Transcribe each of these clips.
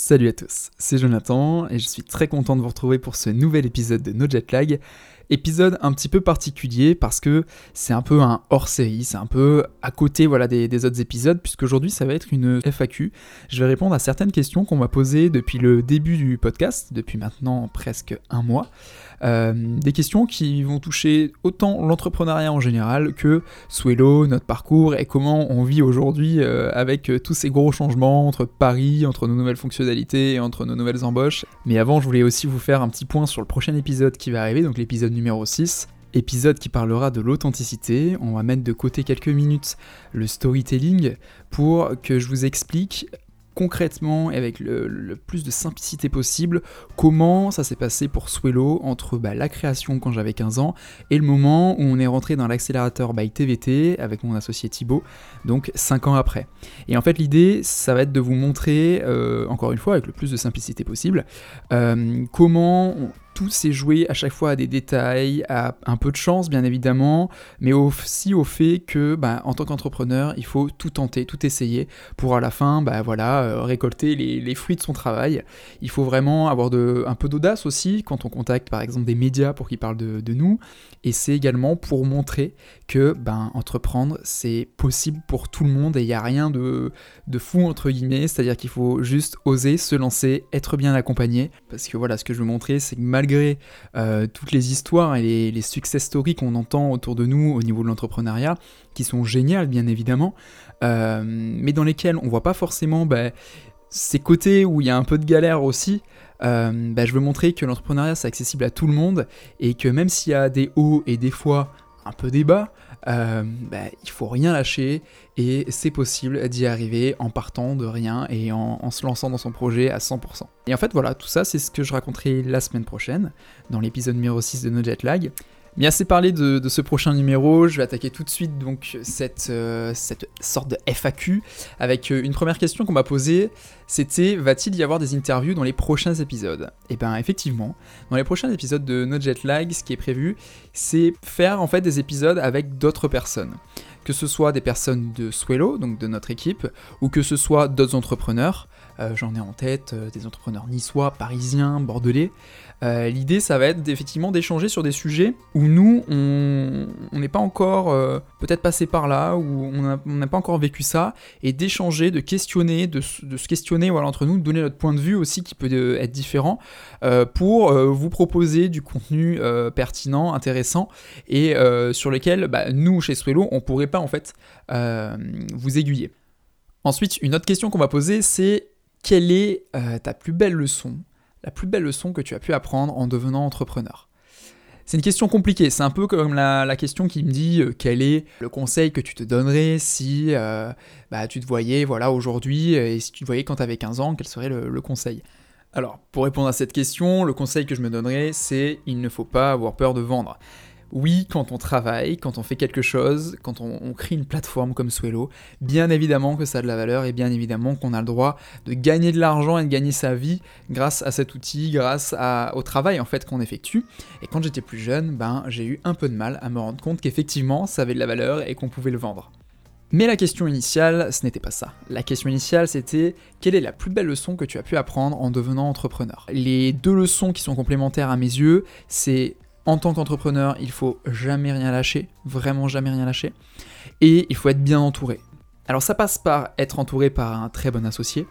Salut à tous, c'est Jonathan et je suis très content de vous retrouver pour ce nouvel épisode de No Jet Lag. Épisode un petit peu particulier parce que c'est un peu un hors-série, c'est un peu à côté voilà, des, autres épisodes, puisque aujourd'hui ça va être une FAQ. Je vais répondre à certaines questions qu'on m'a posées depuis le début du podcast, depuis maintenant presque un mois. Euh, des questions qui vont toucher autant l'entrepreneuriat en général que Swello, notre parcours et comment on vit aujourd'hui euh, avec tous ces gros changements entre Paris, entre nos nouvelles fonctionnalités et entre nos nouvelles embauches. Mais avant, je voulais aussi vous faire un petit point sur le prochain épisode qui va arriver, donc l'épisode numéro 6. Épisode qui parlera de l'authenticité. On va mettre de côté quelques minutes le storytelling pour que je vous explique concrètement et avec le, plus de simplicité possible comment ça s'est passé pour Swello entre bah, la création quand j'avais 15 ans et le moment où on est rentré dans l'accélérateur by TVT avec mon associé Thibaut, donc 5 ans après. Et en fait l'idée ça va être de vous montrer, euh, encore une fois avec le plus de simplicité possible, euh, comment tout s'est joué à chaque fois à des détails, à un peu de chance bien évidemment, mais aussi au fait que bah, en tant qu'entrepreneur, il faut tout tenter, tout essayer pour à la fin bah, voilà, euh, récolter les, fruits de son travail. Il faut vraiment avoir un peu d'audace aussi quand on contacte par exemple des médias pour qu'ils parlent de, nous, et c'est également pour montrer que ben, entreprendre c'est possible pour tout le monde et il n'y a rien de, fou entre guillemets, c'est-à-dire qu'il faut juste oser se lancer, être bien accompagné, parce que voilà, ce que je veux montrer c'est que malgré euh, toutes les histoires et les, success stories qu'on entend autour de nous au niveau de l'entrepreneuriat, qui sont géniales bien évidemment, euh, mais dans lesquelles on voit pas forcément bah, ces côtés où il y a un peu de galère aussi. Euh, bah, je veux montrer que l'entrepreneuriat c'est accessible à tout le monde et que même s'il y a des hauts et des fois un peu des bas, euh, bah, il faut rien lâcher et c'est possible d'y arriver en partant de rien et en, se lançant dans son projet à 100%. Et en fait voilà, tout ça c'est ce que je raconterai la semaine prochaine dans l'épisode numéro 6 de No Jet Lag. Mais assez parlé de, ce prochain numéro, je vais attaquer tout de suite donc cette, euh, cette sorte de FAQ avec euh, une première question qu'on m'a posée, c'était va-t-il y avoir des interviews dans les prochains épisodes? Et eh bien effectivement, dans les prochains épisodes de No Jet Lag, ce qui est prévu, c'est faire en fait des épisodes avec d'autres personnes que ce soit des personnes de Swello, donc de notre équipe, ou que ce soit d'autres entrepreneurs. Euh, j'en ai en tête euh, des entrepreneurs niçois, parisiens, bordelais. Euh, l'idée, ça va être effectivement d'échanger sur des sujets où nous, on n'est pas encore peut-être passé par là, où on n'a pas encore vécu ça, et d'échanger, de questionner, de, se questionner entre nous, de donner notre point de vue aussi qui peut être différent, pour vous proposer du contenu pertinent, intéressant, et sur lequel bah, nous, chez Swello, on pourrait pas en fait vous aiguiller. Ensuite, une autre question qu'on va poser, c'est quelle est euh, ta plus belle leçon, la plus belle leçon que tu as pu apprendre en devenant entrepreneur? C'est une question compliquée, c'est un peu comme la, question qui me dit euh, quel est le conseil que tu te donnerais si euh, bah, tu te voyais voilà, aujourd'hui et si tu te voyais quand tu avais 15 ans, quel serait le conseil? Alors, pour répondre à cette question, le conseil que je me donnerais, c'est il ne faut pas avoir peur de vendre. Oui, quand on travaille, quand on fait quelque chose, quand on, crée une plateforme comme Swello, bien évidemment que ça a de la valeur et bien évidemment qu'on a le droit de gagner de l'argent et de gagner sa vie grâce à cet outil, grâce au travail en fait qu'on effectue. Et quand j'étais plus jeune, ben j'ai eu un peu de mal à me rendre compte qu'effectivement ça avait de la valeur et qu'on pouvait le vendre. Mais la question initiale, ce n'était pas ça. La question initiale, c'était quelle est la plus belle leçon que tu as pu apprendre en devenant entrepreneur? Les deux leçons qui sont complémentaires à mes yeux, c'est en tant qu'entrepreneur, il faut jamais rien lâcher, vraiment jamais rien lâcher, et il faut être bien entouré. Alors ça passe par être entouré par un très bon associé.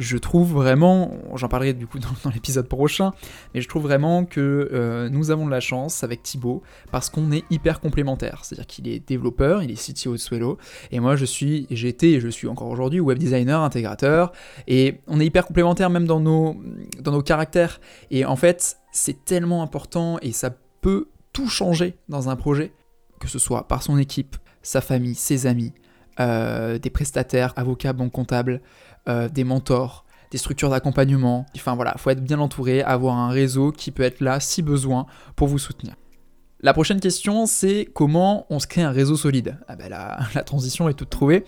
Je trouve vraiment, j'en parlerai du coup dans, l'épisode prochain, mais je trouve vraiment que euh, nous avons de la chance avec Thibaut parce qu'on est hyper complémentaires. C'est-à-dire qu'il est développeur, il est CTO de Swello, et moi je suis, j'étais et je suis encore aujourd'hui web designer, intégrateur, et on est hyper complémentaires même dans nos, dans nos caractères. Et en fait, c'est tellement important et ça peut tout changer dans un projet, que ce soit par son équipe, sa famille, ses amis, euh, des prestataires, avocats, banques comptables, euh, des mentors, des structures d'accompagnement. Enfin voilà, il faut être bien entouré, avoir un réseau qui peut être là si besoin pour vous soutenir. La prochaine question, c'est comment on se crée un réseau solide? Ah ben la, la transition est toute trouvée.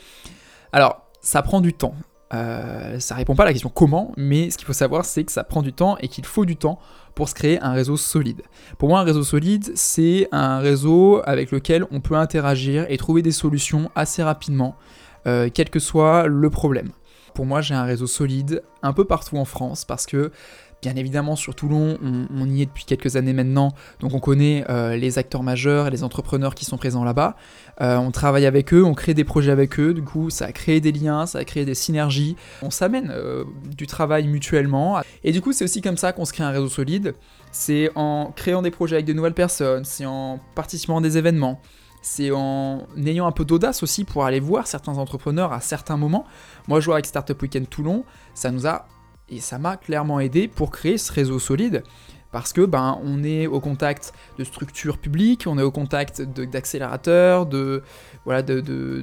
Alors, ça prend du temps. Euh, ça répond pas à la question comment, mais ce qu'il faut savoir, c'est que ça prend du temps et qu'il faut du temps pour se créer un réseau solide. Pour moi, un réseau solide, c'est un réseau avec lequel on peut interagir et trouver des solutions assez rapidement, euh, quel que soit le problème. Pour moi, j'ai un réseau solide un peu partout en France parce que Bien évidemment, sur Toulon, on, y est depuis quelques années maintenant, donc on connaît euh, les acteurs majeurs et les entrepreneurs qui sont présents là-bas. Euh, on travaille avec eux, on crée des projets avec eux, du coup ça a créé des liens, ça a créé des synergies, on s'amène euh, du travail mutuellement. Et du coup c'est aussi comme ça qu'on se crée un réseau solide, c'est en créant des projets avec de nouvelles personnes, c'est en participant à des événements, c'est en ayant un peu d'audace aussi pour aller voir certains entrepreneurs à certains moments. Moi je vois avec Startup Weekend Toulon, ça nous a et ça m'a clairement aidé pour créer ce réseau solide parce que ben on est au contact de structures publiques, on est au contact d'accélérateurs, de,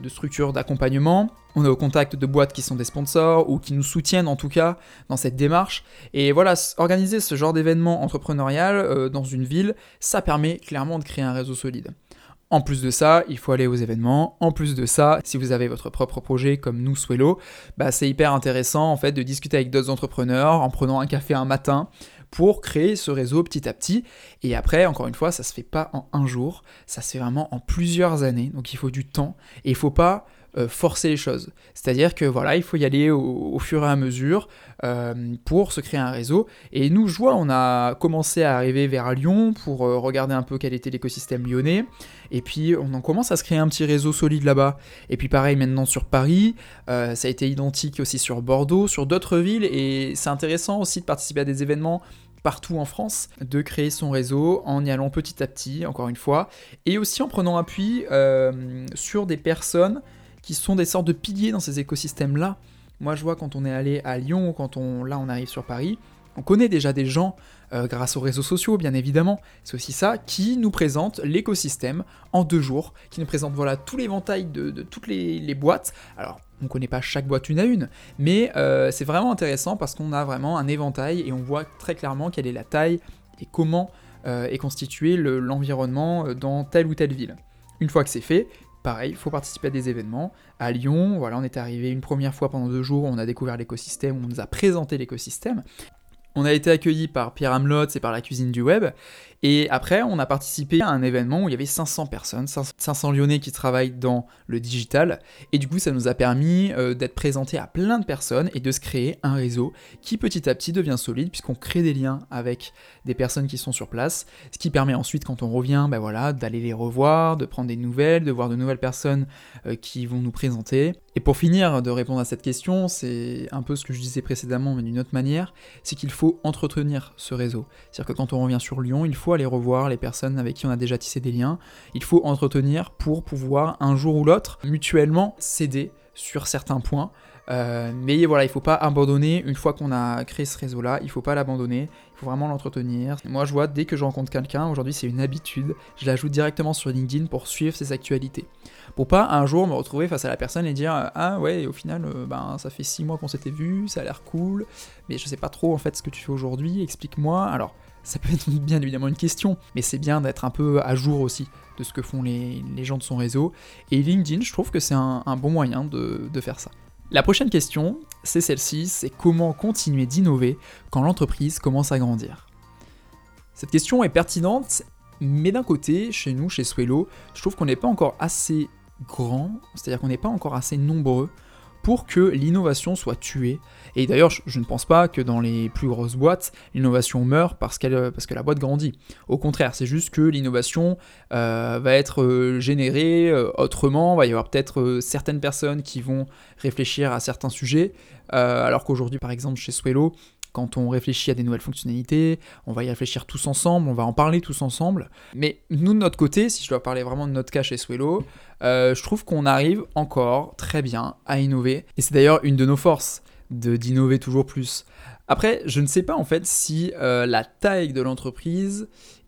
structures d'accompagnement, on est au contact de boîtes qui sont des sponsors ou qui nous soutiennent en tout cas dans cette démarche. Et voilà, organiser ce genre d'événement entrepreneurial euh, dans une ville, ça permet clairement de créer un réseau solide. En plus de ça, il faut aller aux événements. En plus de ça, si vous avez votre propre projet comme nous, Swello, bah c'est hyper intéressant en fait de discuter avec d'autres entrepreneurs en prenant un café un matin pour créer ce réseau petit à petit. Et après, encore une fois, ça se fait pas en un jour, ça se fait vraiment en plusieurs années. Donc il faut du temps et il faut pas euh, forcer les choses. C'est-à-dire que voilà, il faut y aller au, fur et à mesure euh, pour se créer un réseau. Et nous, je vois, on a commencé à arriver vers Lyon pour euh, regarder un peu quel était l'écosystème lyonnais. Et puis on en commence à se créer un petit réseau solide là-bas. Et puis pareil maintenant sur Paris, ça a été identique aussi sur Bordeaux, sur d'autres villes. Et c'est intéressant aussi de participer à des événements partout en France, de créer son réseau en y allant petit à petit, encore une fois, et aussi en prenant appui sur des personnes qui sont des sortes de piliers dans ces écosystèmes-là. Moi, je vois quand on est allé à Lyon, quand on, là, on arrive sur Paris, on connaît déjà des gens, euh, grâce aux réseaux sociaux, bien évidemment. C'est aussi ça qui nous présente l'écosystème en deux jours, qui nous présente voilà tout l'éventail de, toutes les, boîtes. Alors, on ne connaît pas chaque boîte une à une, mais euh, c'est vraiment intéressant parce qu'on a vraiment un éventail et on voit très clairement quelle est la taille et comment euh, est constitué l'environnement dans telle ou telle ville. Une fois que c'est fait, Pareil, il faut participer à des événements. À Lyon, voilà, on est arrivé une première fois pendant deux jours, on a découvert l'écosystème, on nous a présenté l'écosystème. On a été accueilli par Pierre Amelot et par la cuisine du web. Et après, on a participé à un événement où il y avait 500 personnes, 500 Lyonnais qui travaillent dans le digital. Et du coup, ça nous a permis euh, d'être présentés à plein de personnes et de se créer un réseau qui petit à petit devient solide puisqu'on crée des liens avec des personnes qui sont sur place. Ce qui permet ensuite, quand on revient, ben voilà, d'aller les revoir, de prendre des nouvelles, de voir de nouvelles personnes euh, qui vont nous présenter. Et pour finir de répondre à cette question, c'est un peu ce que je disais précédemment, mais d'une autre manière, c'est qu'il entretenir ce réseau. C'est-à-dire que quand on revient sur Lyon, il faut aller revoir les personnes avec qui on a déjà tissé des liens. Il faut entretenir pour pouvoir un jour ou l'autre mutuellement s'aider sur certains points. Euh, mais voilà, il faut pas abandonner une fois qu'on a créé ce réseau-là, il faut pas l'abandonner, il faut vraiment l'entretenir. Moi, je vois dès que je rencontre quelqu'un, aujourd'hui c'est une habitude, je l'ajoute directement sur LinkedIn pour suivre ses actualités. Pour pas un jour me retrouver face à la personne et dire ah ouais, au final, euh, ben ça fait six mois qu'on s'était vu, ça a l'air cool, mais je sais pas trop en fait ce que tu fais aujourd'hui, explique-moi. Alors ça peut être bien évidemment une question, mais c'est bien d'être un peu à jour aussi de ce que font les, gens de son réseau. Et LinkedIn, je trouve que c'est un, bon moyen de faire ça. La prochaine question, c'est celle-ci, c'est comment continuer d'innover quand l'entreprise commence à grandir? Cette question est pertinente, mais d'un côté, chez nous, chez Swello, je trouve qu'on n'est pas encore assez grand, c'est-à-dire qu'on n'est pas encore assez nombreux pour que l'innovation soit tuée. Et d'ailleurs, je ne pense pas que dans les plus grosses boîtes, l'innovation meurt parce, qu'elle, parce que la boîte grandit. Au contraire, c'est juste que l'innovation euh, va être euh, générée euh, autrement, va y avoir peut-être certaines personnes qui vont réfléchir à certains sujets, alors qu'aujourd'hui, par exemple, chez Swello, quand on réfléchit à des nouvelles fonctionnalités, on va y réfléchir tous ensemble, on va en parler tous ensemble. Mais nous, de notre côté, si je dois parler vraiment de notre cas chez Swello, euh, je trouve qu'on arrive encore très bien à innover. Et c'est d'ailleurs une de nos forces, d'innover toujours plus. Après, je ne sais pas en fait si euh, la taille de l'entreprise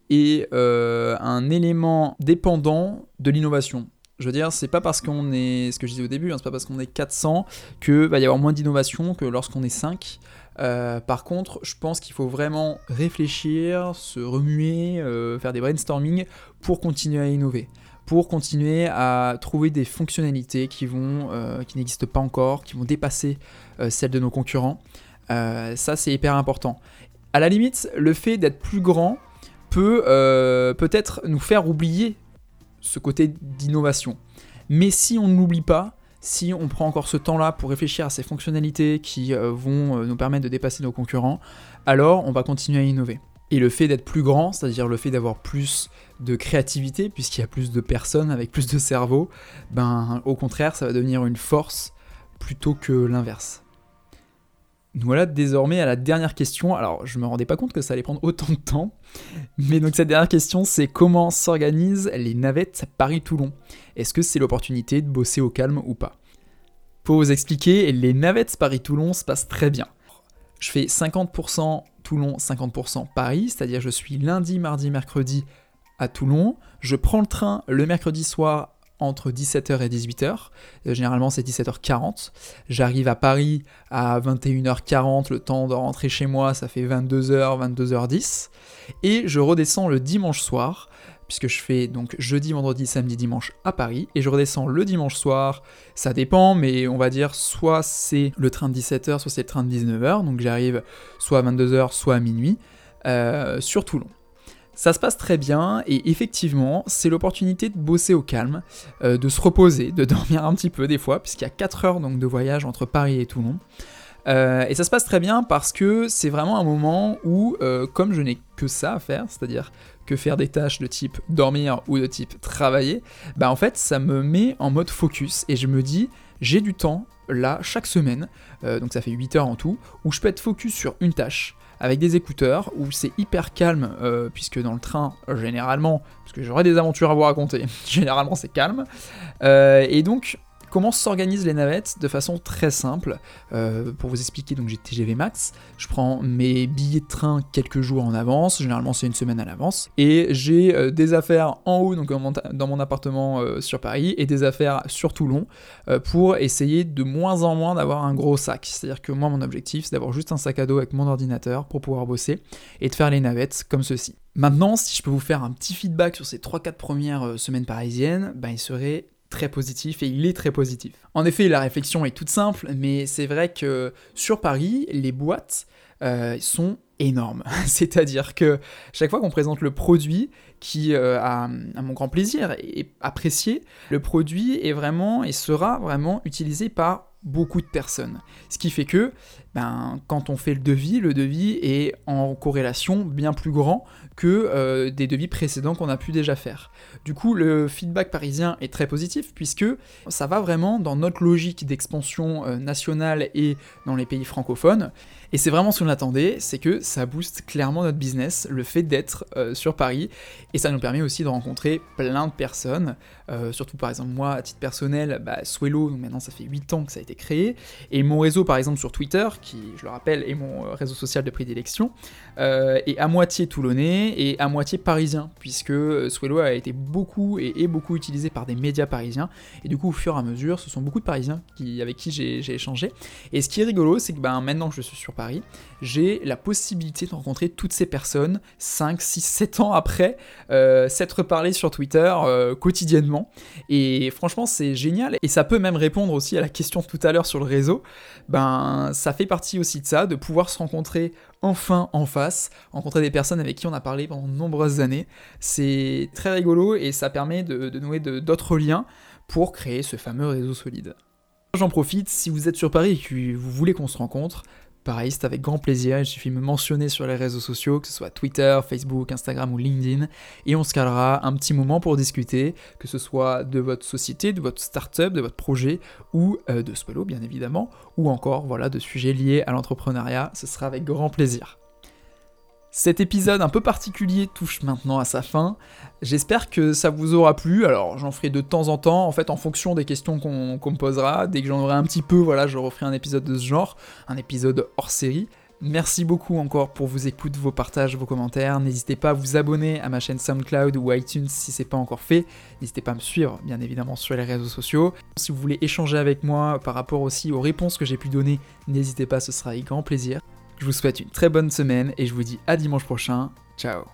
est euh, un élément dépendant de l'innovation. Je veux dire, c'est pas parce qu'on est, ce que je disais au début, hein, c'est pas parce qu'on est 400 que va y avoir moins d'innovation que lorsqu'on est 5. Par contre, je pense qu'il faut vraiment réfléchir, se remuer, faire des brainstorming pour continuer à innover pour continuer à trouver des fonctionnalités qui, vont, euh, n'existent pas encore, qui vont dépasser euh, celles de nos concurrents. Euh, ça, c'est hyper important. À la limite, le fait d'être plus grand peut peut-être nous faire oublier ce côté d'innovation. Mais si on ne l'oublie pas, si on prend encore ce temps-là pour réfléchir à ces fonctionnalités qui euh, vont euh, nous permettre de dépasser nos concurrents, alors on va continuer à innover. Et le fait d'être plus grand, c'est-à-dire le fait d'avoir plus de créativité, puisqu'il y a plus de personnes avec plus de cerveau, ben au contraire, ça va devenir une force plutôt que l'inverse. Nous voilà désormais à la dernière question. Alors, je me rendais pas compte que ça allait prendre autant de temps. Mais donc, cette dernière question, c'est comment s'organisent les navettes Paris-Toulon? Est-ce que c'est l'opportunité de bosser au calme ou pas? Pour vous expliquer, les navettes Paris-Toulon se passent très bien. Je fais 50% Toulon, 50% Paris, c'est-à-dire je suis lundi, mardi, mercredi à Toulon. Je prends le train le mercredi soir entre 17h et 18h. Euh, généralement, c'est 17h40. J'arrive à Paris à 21h40, le temps de rentrer chez moi, ça fait 22h, 22h10. Et je redescends le dimanche soir, puisque je fais donc jeudi, vendredi, samedi, dimanche à Paris. Et je redescends le dimanche soir, ça dépend, mais on va dire soit c'est le train de 17h, soit c'est le train de 19h. Donc j'arrive soit à 22h, soit à minuit, euh, sur Toulon. Ça se passe très bien et effectivement, c'est l'opportunité de bosser au calme, euh, de se reposer, de dormir un petit peu des fois, puisqu'il y a 4 heures de voyage entre Paris et Toulon. Euh, et ça se passe très bien parce que c'est vraiment un moment où, euh, comme je n'ai que ça à faire, c'est-à-dire que faire des tâches de type dormir ou de type travailler, bah en fait ça me met en mode focus et je me dis j'ai du temps là chaque semaine, donc ça fait 8 heures en tout, où je peux être focus sur une tâche avec des écouteurs où c'est hyper calme, euh, puisque dans le train, généralement, parce que j'aurai des aventures à vous raconter, généralement c'est calme. Euh, et donc, Comment s'organisent les navettes De façon très simple. Euh, pour vous expliquer, donc j'ai TGV Max. Je prends mes billets de train quelques jours en avance. Généralement, c'est une semaine à l'avance. Et j'ai euh, des affaires en haut, donc dans mon appartement euh, sur Paris, et des affaires sur Toulon pour essayer de moins en moins d'avoir un gros sac. C'est-à-dire que moi, mon objectif, c'est d'avoir juste un sac à dos avec mon ordinateur pour pouvoir bosser et de faire les navettes comme ceci. Maintenant, si je peux vous faire un petit feedback sur ces 3-4 premières semaines parisiennes, ben, il serait très positif et il est très positif. En effet, la réflexion est toute simple, mais c'est vrai que sur Paris, les boîtes euh, sont énormes. C'est-à-dire que chaque fois qu'on présente le produit, qui, euh, à, mon grand plaisir, est apprécié, le produit est vraiment et sera vraiment utilisé par beaucoup de personnes. Ce qui fait que, ben, quand on fait le devis, le devis est en corrélation bien plus grand que euh, des devis précédents qu'on a pu déjà faire. Du coup, le feedback parisien est très positif puisque ça va vraiment dans notre logique d'expansion euh, nationale et dans les pays francophones. Et c'est vraiment ce qu'on attendait, c'est que ça booste clairement notre business, le fait d'être euh, sur Paris, et ça nous permet aussi de rencontrer plein de personnes, surtout par exemple moi, à titre personnel, bah, Swello, donc maintenant ça fait 8 ans que ça a été créé, et mon réseau par exemple sur Twitter, qui je le rappelle est mon euh, réseau social de prédilection, est à moitié toulonnais et à moitié parisien, puisque Swello a été beaucoup et est beaucoup utilisé par des médias parisiens, et du coup au fur et à mesure, ce sont beaucoup de Parisiens qui, avec qui j'ai échangé, et ce qui est rigolo, c'est que ben, maintenant que je suis sur j'ai la possibilité de rencontrer toutes ces personnes 5, 6, 7 ans après euh, s'être parlé sur Twitter euh, quotidiennement. Et franchement, c'est génial. Et ça peut même répondre aussi à la question tout à l'heure sur le réseau. Ben, ça fait partie aussi de ça, de pouvoir se rencontrer enfin en face, rencontrer des personnes avec qui on a parlé pendant de nombreuses années. C'est très rigolo et ça permet de, de nouer d'autres liens pour créer ce fameux réseau solide. J'en profite, si vous êtes sur Paris et que vous voulez qu'on se rencontre, Pareil, c'est avec grand plaisir, il suffit de me mentionner sur les réseaux sociaux, que ce soit Twitter, Facebook, Instagram ou LinkedIn, et on se calera un petit moment pour discuter, que ce soit de votre société, de votre startup, de votre projet, ou euh, de Swallow bien évidemment, ou encore voilà, de sujets liés à l'entrepreneuriat, ce sera avec grand plaisir. Cet épisode un peu particulier touche maintenant à sa fin. J'espère que ça vous aura plu. Alors j'en ferai de temps en temps, en fait en fonction des questions qu'on me posera. Dès que j'en aurai un petit peu, voilà, je referai un épisode de ce genre, un épisode hors série. Merci beaucoup encore pour vos écoutes, vos partages, vos commentaires. N'hésitez pas à vous abonner à ma chaîne SoundCloud ou iTunes si c'est pas encore fait. N'hésitez pas à me suivre, bien évidemment, sur les réseaux sociaux. Si vous voulez échanger avec moi par rapport aussi aux réponses que j'ai pu donner, n'hésitez pas, ce sera avec grand plaisir. Je vous souhaite une très bonne semaine et je vous dis à dimanche prochain. Ciao